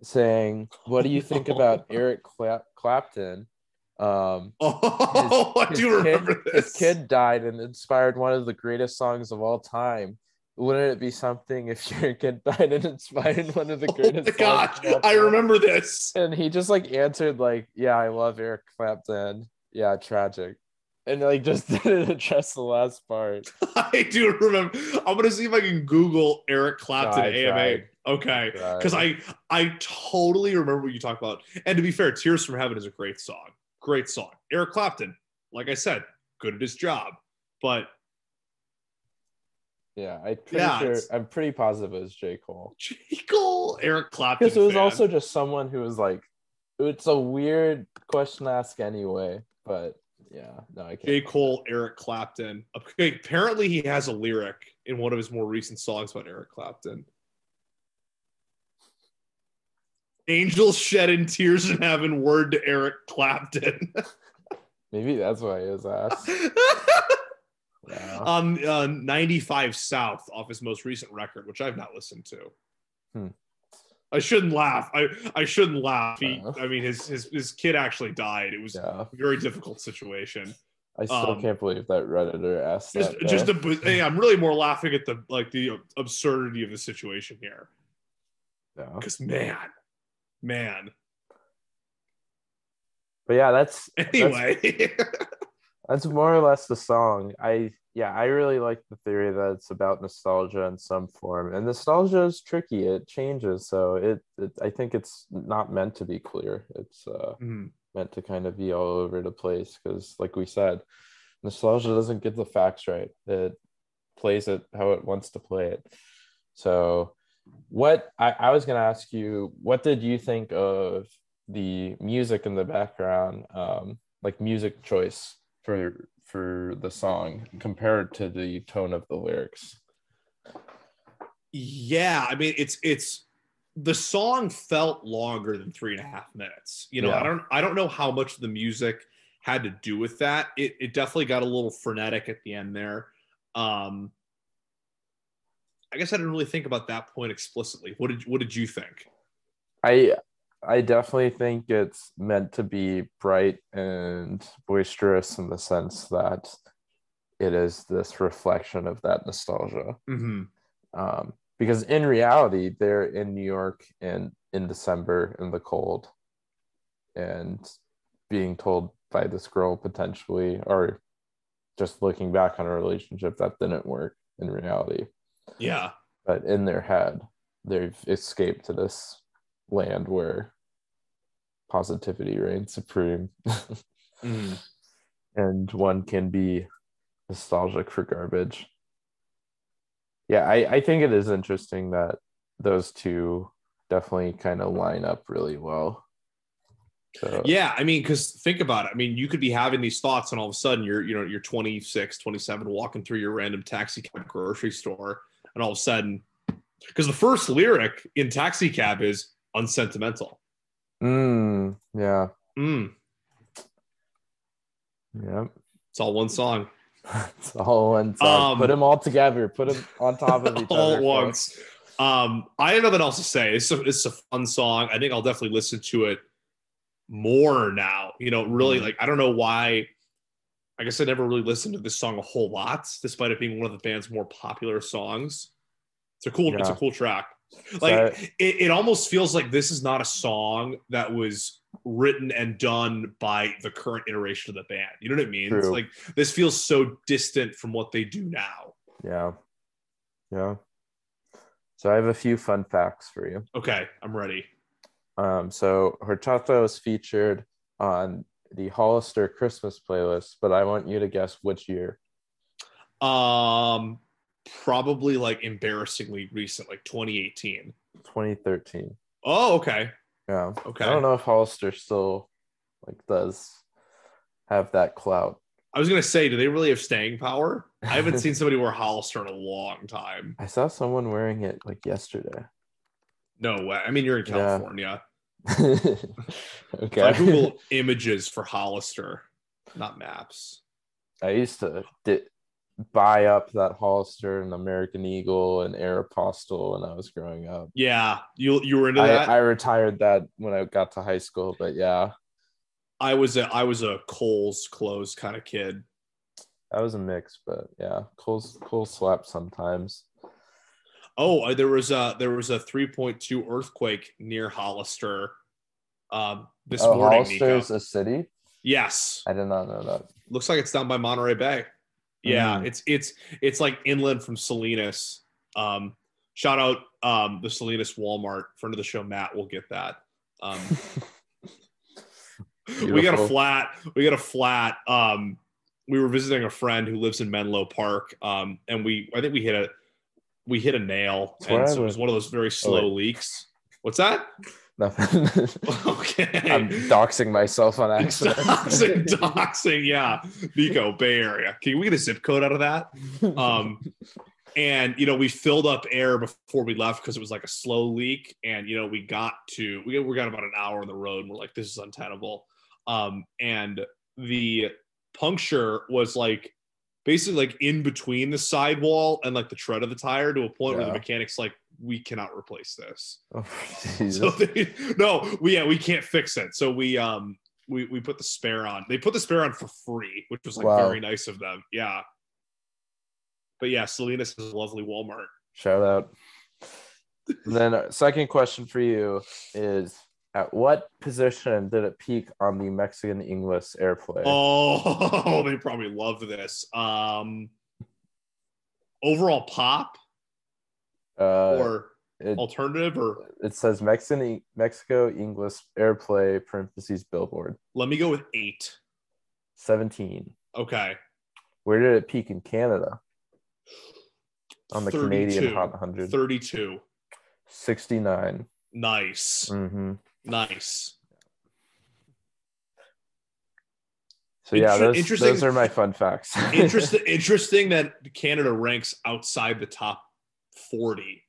saying, What do you think about Eric Cla- Clapton? Um Oh, I his do kid- remember this. his kid died and inspired one of the greatest songs of all time. Wouldn't it be something if your kid died and inspired one of the Oh greatest? my god, I remember this. And he just like answered like, "Yeah, I love Eric Clapton. Yeah, tragic." And like just didn't address the last part. I do remember. I'm gonna see if I can Google Eric Clapton I AMA. tried. Okay, because I I totally remember what you talked about. And to be fair, Tears from Heaven is a great song. Great song. Eric Clapton, like I said, good at his job. But Yeah, I'm pretty Yeah, sure. I'm pretty positive it was J. Cole J. Cole, Eric Clapton. because it was fan. also just someone who was like, it's a weird question to ask anyway. But yeah, no, I can't. J. Cole, Eric Clapton. Okay, apparently he has a lyric in one of his more recent songs about Eric Clapton. Angels shedding tears in heaven, word to Eric Clapton. Maybe that's why he was asked. Wow. on uh, 95 South off his most recent record, which I've not listened to. Hmm. I shouldn't laugh. I, I shouldn't laugh. He, Uh. I mean, his, his his kid actually died. It was Yeah, a very difficult situation. I still Um, can't believe that redditor asked Just that. just a, hey, I'm really more laughing at the like the absurdity of the situation here. Yeah. Because man, man. But yeah, that's Anyway, that's more or less the song. I yeah, I really like the theory that it's about nostalgia in some form, and nostalgia is tricky. It changes, so it, it I think it's not meant to be clear. It's uh, Mhm. meant to kind of be all over the place because, like we said, nostalgia doesn't get the facts right. It plays it how it wants to play it. So, what I, I was going to ask you, what did you think of the music in the background, um, like music choice for for the song compared to the tone of the lyrics? yeah. I mean, it's it's the song felt longer than three and a half minutes. You know, Yeah. I don't I don't know how much the music had to do with that. It it definitely got a little frenetic at the end there. Um I guess I didn't really think about that point explicitly. What did what did you think? I I definitely think it's meant to be bright and boisterous in the sense that it is this reflection of that nostalgia. Mm-hmm. Um, because in reality, they're in New York and in December in the cold, and being told by this girl potentially, or just looking back on a relationship that didn't work in reality, Yeah. but in their head, they've escaped to this land where positivity reigns supreme Mhm. and one can be nostalgic for garbage. Yeah, I, I think it is interesting that those two definitely kind of line up really well. So, Yeah, I mean, because think about it. I mean, you could be having these thoughts, and all of a sudden, you're you know you're 26, 27, walking through your random taxi cab grocery store, and all of a sudden, because the first lyric in Taxi Cab is unsentimental. Mm, yeah, Mm, yeah. it's all one song, It's all one song. Um, Put them all together. Put them on top of each all other. at once. Um, I have nothing else to say. It's a, it's a fun song. I think I'll definitely listen to it more now. You know, really, Mhm. like I don't know why. I guess I never really listened to this song a whole lot, despite it being one of the band's more popular songs. It's a cool, it's a cool track. So- Like it, it almost feels like this is not a song that was written and done by the current iteration of the band. You know what I mean? It's like this feels so distant from what they do now. yeah, yeah. So I have a few fun facts for you. Okay, I'm ready. Um, so Horchata was featured on the Hollister Christmas playlist, but I want you to guess which year. Um, probably like embarrassingly recent, like 2018. 2013. Oh, okay, Yeah. okay. I don't know if Hollister still like does have that clout. I was gonna say, do they really have staying power? I haven't seen somebody wear Hollister in a long time. I saw someone wearing it like yesterday. No way. I mean, you're in Yeah. California. okay. I Google images for Hollister, not maps. I used to di- buy up that Hollister and American Eagle and Aeropostale when I was growing up. Yeah, you you were into I, that. I retired that when I got to high school, but yeah, I was a I was a Kohl's clothes kind of kid. that was a mix. But yeah, Kohl's Kohl slaps sometimes. Oh, uh, there was a there was a 3.2 earthquake near Hollister um, this oh, morning. Hollister's Nico. a city. Yes, I did not know that. looks like it's down by Monterey Bay. Yeah, Mm. it's it's it's like inland from Salinas. Um, shout out um, the Salinas Walmart. Friend of the show, Matt, will get that. Um, we got a flat. We got a flat. Um, we were visiting a friend who lives in Menlo Park, um, and we I think we hit a we hit a nail, That's and so it was one of those very slow wait. leaks. What's that? Nothing. Okay. I'm doxing myself on accident. doxing, doxing, yeah. Nico, Bay Area. Can we get a zip code out of that? Um, and you know, we filled up air before we left because it was like a slow leak. And you know, we got to we we got about an hour on the road. And we're like, this is untenable. Um, and the puncture was like basically like in between the sidewall and like the tread of the tire to a point where the mechanic's like, we cannot replace this. Oh, So they, no, we yeah, we can't fix it. So we um we we put the spare on. They put the spare on for free, which was like Wow. very nice of them. Yeah. But yeah, Salinas is a lovely Walmart. Shout out. Then uh, second question for you is at what position did it peak on the Mexican English airplay? Oh, they probably love this. Um overall pop uh, or it, alternative or it says Mexican Mexico English airplay parentheses billboard let me go with eight. 17. Okay. Where did it peak in Canada? On the Canadian 32. Hot 100. 32. 69. Nice. hmm Nice. So yeah, those, interesting- those are my fun facts. interesting interesting that Canada ranks outside the top 40.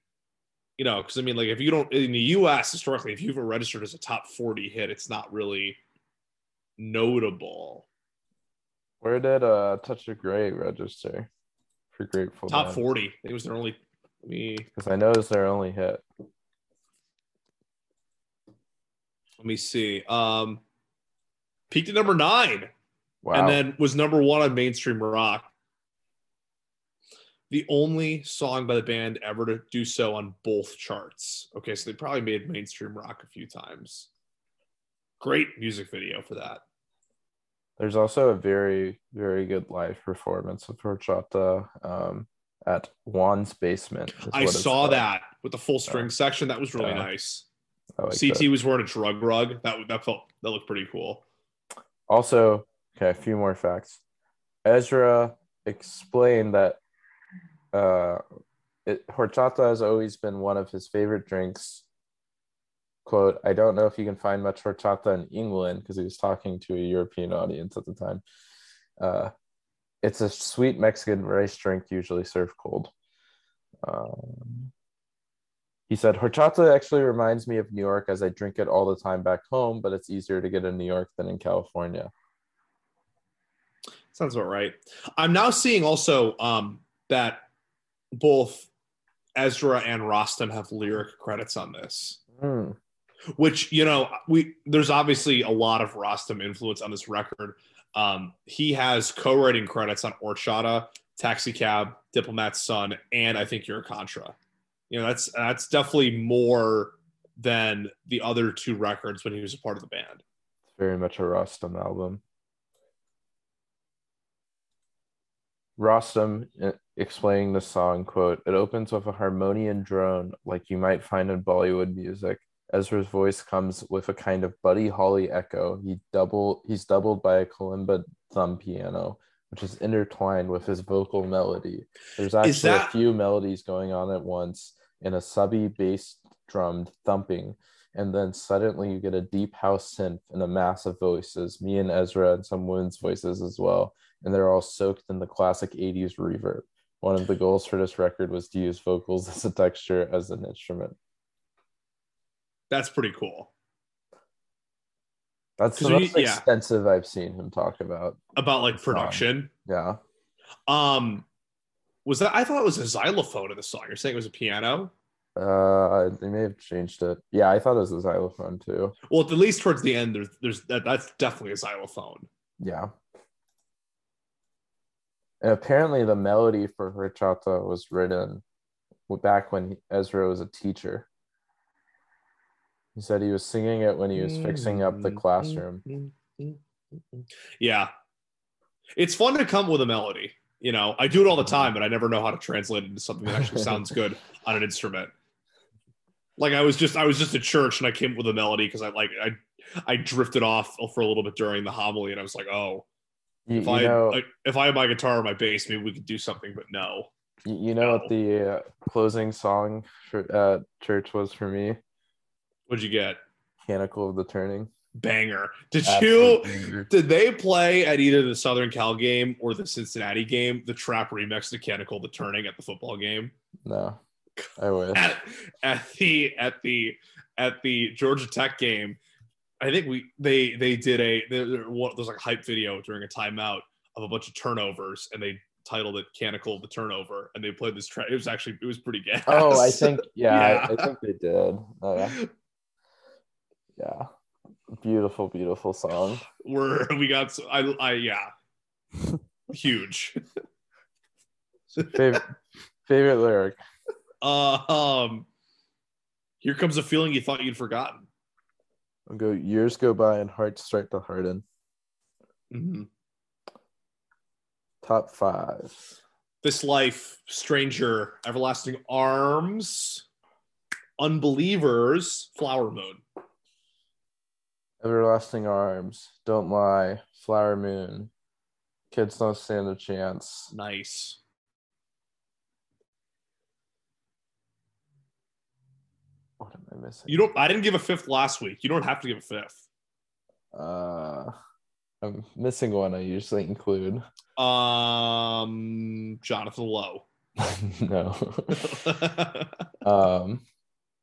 You know, because I mean, like if you don't in the US historically, if you've registered as a top 40 hit, it's not really notable. Where did uh Touch of Grey register for Grateful Top Dead? 40. It was their only me Because I know it's their only hit. let me see. Um peaked at number nine. Wow. and then was number one on mainstream rock. The only song by the band ever to do so on both charts. Okay, so they probably made mainstream rock a few times. Great music video for that. There's also a very, very good live performance of Horchata um, at Juan's Basement. I saw that with the full string section. That was really Yeah. nice. Like CT that. was wearing a drug rug. That that felt that looked pretty cool. Also, okay, a few more facts. Ezra explained that uh, it, horchata has always been one of his favorite drinks. Quote, I don't know if you can find much horchata in England because he was talking to a European audience at the time. Uh, it's a sweet Mexican rice drink, usually served cold. Um, he said, Horchata actually reminds me of New York as I drink it all the time back home, but it's easier to get in New York than in California. Sounds about right. I'm now seeing also um, that both Ezra and Rostam have lyric credits on this. Hmm. which you know we there's obviously a lot of Rostam influence on this record. Um, he has co-writing credits on Horchata, Taxi Cab, Diplomat's Son, and I think You're a Contra. You know that's that's definitely more than the other two records when he was a part of the band. It's very much a Rostam album. Rostam uh, explaining the song, quote, it opens with a harmonium drone like you might find in Bollywood music. Ezra's voice comes with a kind of Buddy Holly echo. He double he's doubled by a kalimba thumb piano, which is intertwined with his vocal melody. There's actually that- a few melodies going on at once in a subby bass drummed thumping and then suddenly you get a deep house synth and a mass of voices, me and Ezra and some women's voices as well, and they're all soaked in the classic 80s reverb. One of the goals for this record was to use vocals as a texture as an instrument. That's pretty cool. That's the most yeah. extensive I've seen him talk about. About like Song. production. Yeah. Um, was that I thought it was a xylophone in the song. You're saying it was a piano? Uh, they may have changed it. Yeah, I thought it was a xylophone too. Well, at least towards the end, there's there's that, that's definitely a xylophone. Yeah. And apparently, the melody for Horchata was written back when Ezra was a teacher. He said he was singing it when he was fixing up the classroom. Yeah. It's fun to come with a melody. You know, I do it all the time, but I never know how to translate it into something that actually sounds good on an instrument. Like I was just I was just at church and I came up with a melody because I like I I drifted off for a little bit during the homily and I was like, oh, You, If you I know, like, if I had my guitar or my bass, maybe we could do something. But no, you you know what the uh, closing song for at church was for me? what'd you get? Canticle of the Turning. Banger. Did you? Banger. Did they play at either the Southern Cal game or the Cincinnati game the trap remix canticle the turning at the football game? No, I wish. At, at the at the at the Georgia Tech game, I think we they they did a there, there wa- there's like a hype video during a timeout of a bunch of turnovers and they titled it "Canticle the Turnover" and they played this track. It was actually it was pretty gas. Oh, I think yeah, Yeah. I, I think they did. Uh, yeah, beautiful, beautiful song. we're we got so, I I yeah huge. Favorite favorite lyric. Uh, um, here comes a feeling you thought you'd forgotten. I'll go. Years go by and hearts start to harden. Mhm. Top five. This life, stranger, everlasting arms, unbelievers, flower moon. Everlasting arms. Don't lie. Flower moon. Kids don't stand a chance. Nice. I missing? You don't. I didn't give a fifth last week. You don't have to give a fifth. Uh, I'm missing one. I usually include. Um, Jonathan Low. no. um,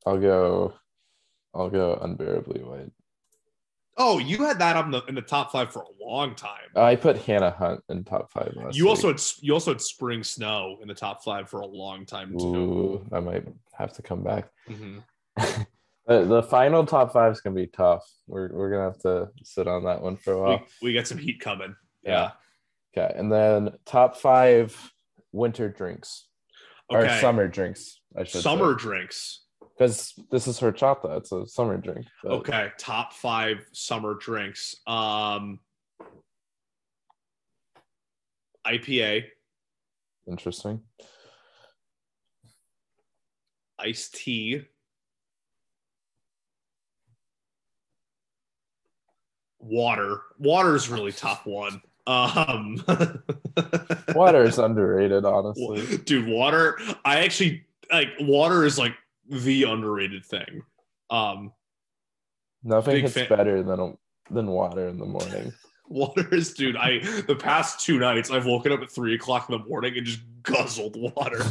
I'll go. I'll go unbearably white. oh, you had that up in the in the top five for a long time. I put Hannah Hunt in top five last. You also week. had you also had Spring Snow in the top five for a long time too. Ooh, I might have to come back. Mhm. the, the final top five is gonna be tough. We're we're gonna have to sit on that one for a while. We, we got some heat coming. Yeah. Okay, and then top five winter drinks Okay. or summer drinks. I should Summer drinks. because this is horchata. It's a summer drink. but- Okay. Top five summer drinks. Um, IPA, Interesting. iced tea, water. Water is really top one. Um, Water is underrated, honestly. dude. Water. I actually like water is like the underrated thing. Um, Nothing hits fan- better than than water in the morning. Water is, dude. I the past two nights I've woken up at three o'clock in the morning and just guzzled water.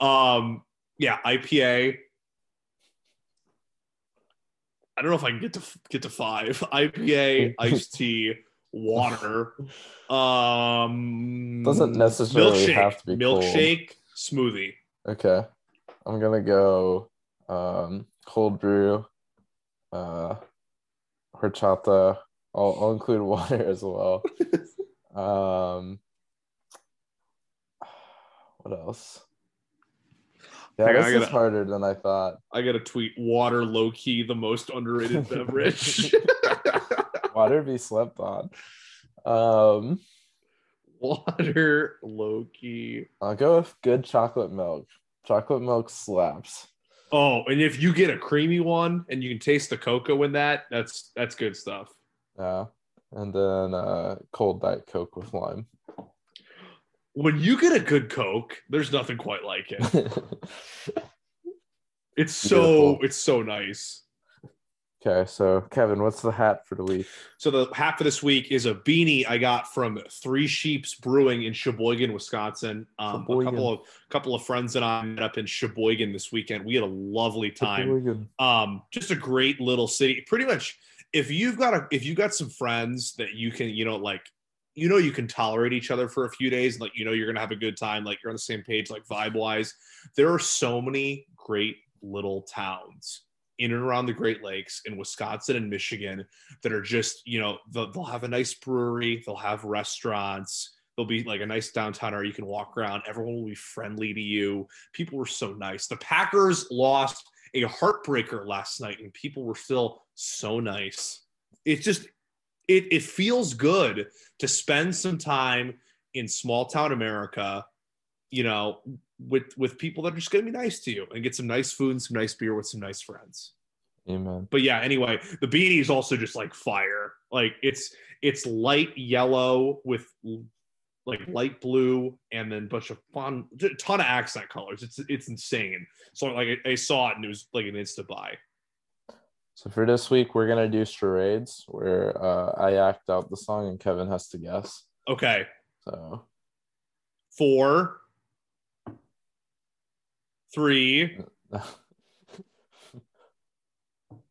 um, yeah, IPA. I don't know if I can get to get to five. IPA, iced tea, water. Um, Doesn't necessarily milkshake, have to be cold. milkshake, smoothie. okay, I'm gonna go um, cold brew, uh, horchata. I'll, I'll include water as well. um, what else? Yeah, Hang this I is gotta- harder than I thought. I got to tweet water low key the most underrated beverage. Water be slept on. Um, water low key. I'll go with good chocolate milk. Chocolate milk slaps. Oh, and if you get a creamy one and you can taste the cocoa in that, that's that's good stuff. Yeah. And then uh, cold diet coke with lime. When you get a good Coke, there's nothing quite like it. It's so Beautiful. it's so nice. okay, so Kevin, what's the hat for the week? So the hat for this week is a beanie I got from Three Sheeps Brewing in Sheboygan, Wisconsin. Um, a couple of couple of friends and I met up in Sheboygan this weekend. We had a lovely time. Sheboygan. um just a great little city pretty much if you've got a if you've got some friends that you can you know like you know you can tolerate each other for a few days like you know you're gonna have a good time like you're on the same page like vibe wise there are so many great little towns in and around the great lakes in wisconsin and michigan that are just you know they'll, they'll have a nice brewery they'll have restaurants there'll be like a nice downtown area you can walk around everyone will be friendly to you. People were so nice. The packers lost a heartbreaker last night and people were still so nice. It's just it, it feels good to spend some time in small town america you know with with people that are just going to be nice to you and get some nice food and some nice beer with some nice friends Amen. but yeah anyway the beanie is also just like fire like it's It's light yellow with like light blue and then a bunch of fun, a ton of accent colors. It's it's insane. So like I, I saw it and it was like an insta buy. So for this week, we're gonna do charades where uh, I act out the song and Kevin has to guess. Okay. So Four, three.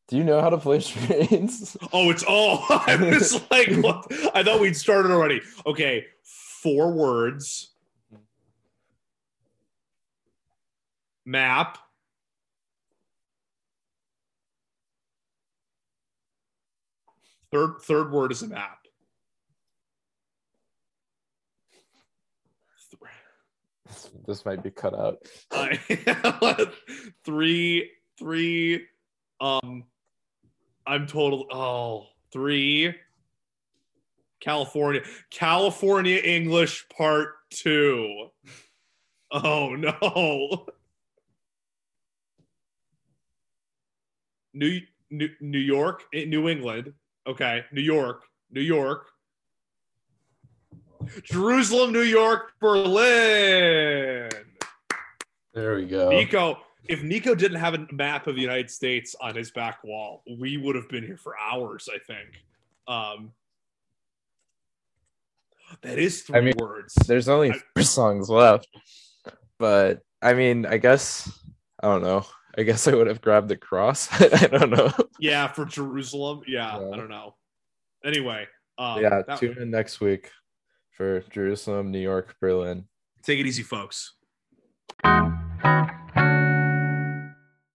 do you know how to play charades? Oh, it's all. I was like, what? I thought we'd started already. Okay, four words. Map. Third third word is a map. this might be cut out. Three three um I'm total oh three California California English part 2 oh no New New, New York eh, New England okay New York New York Jerusalem New York Berlin There we go. Nico, if Nico didn't have a map of the United States on his back wall, we would have been here for hours, I think. Um, that is three I mean, words. There's only I- four songs left, but I mean, I guess I don't know. I guess I would have grabbed the cross. I don't know. Yeah, for Jerusalem. Yeah, Yeah. I don't know. Anyway, um, yeah, that- tune in next week for Jerusalem, New York, Berlin. take it easy, folks.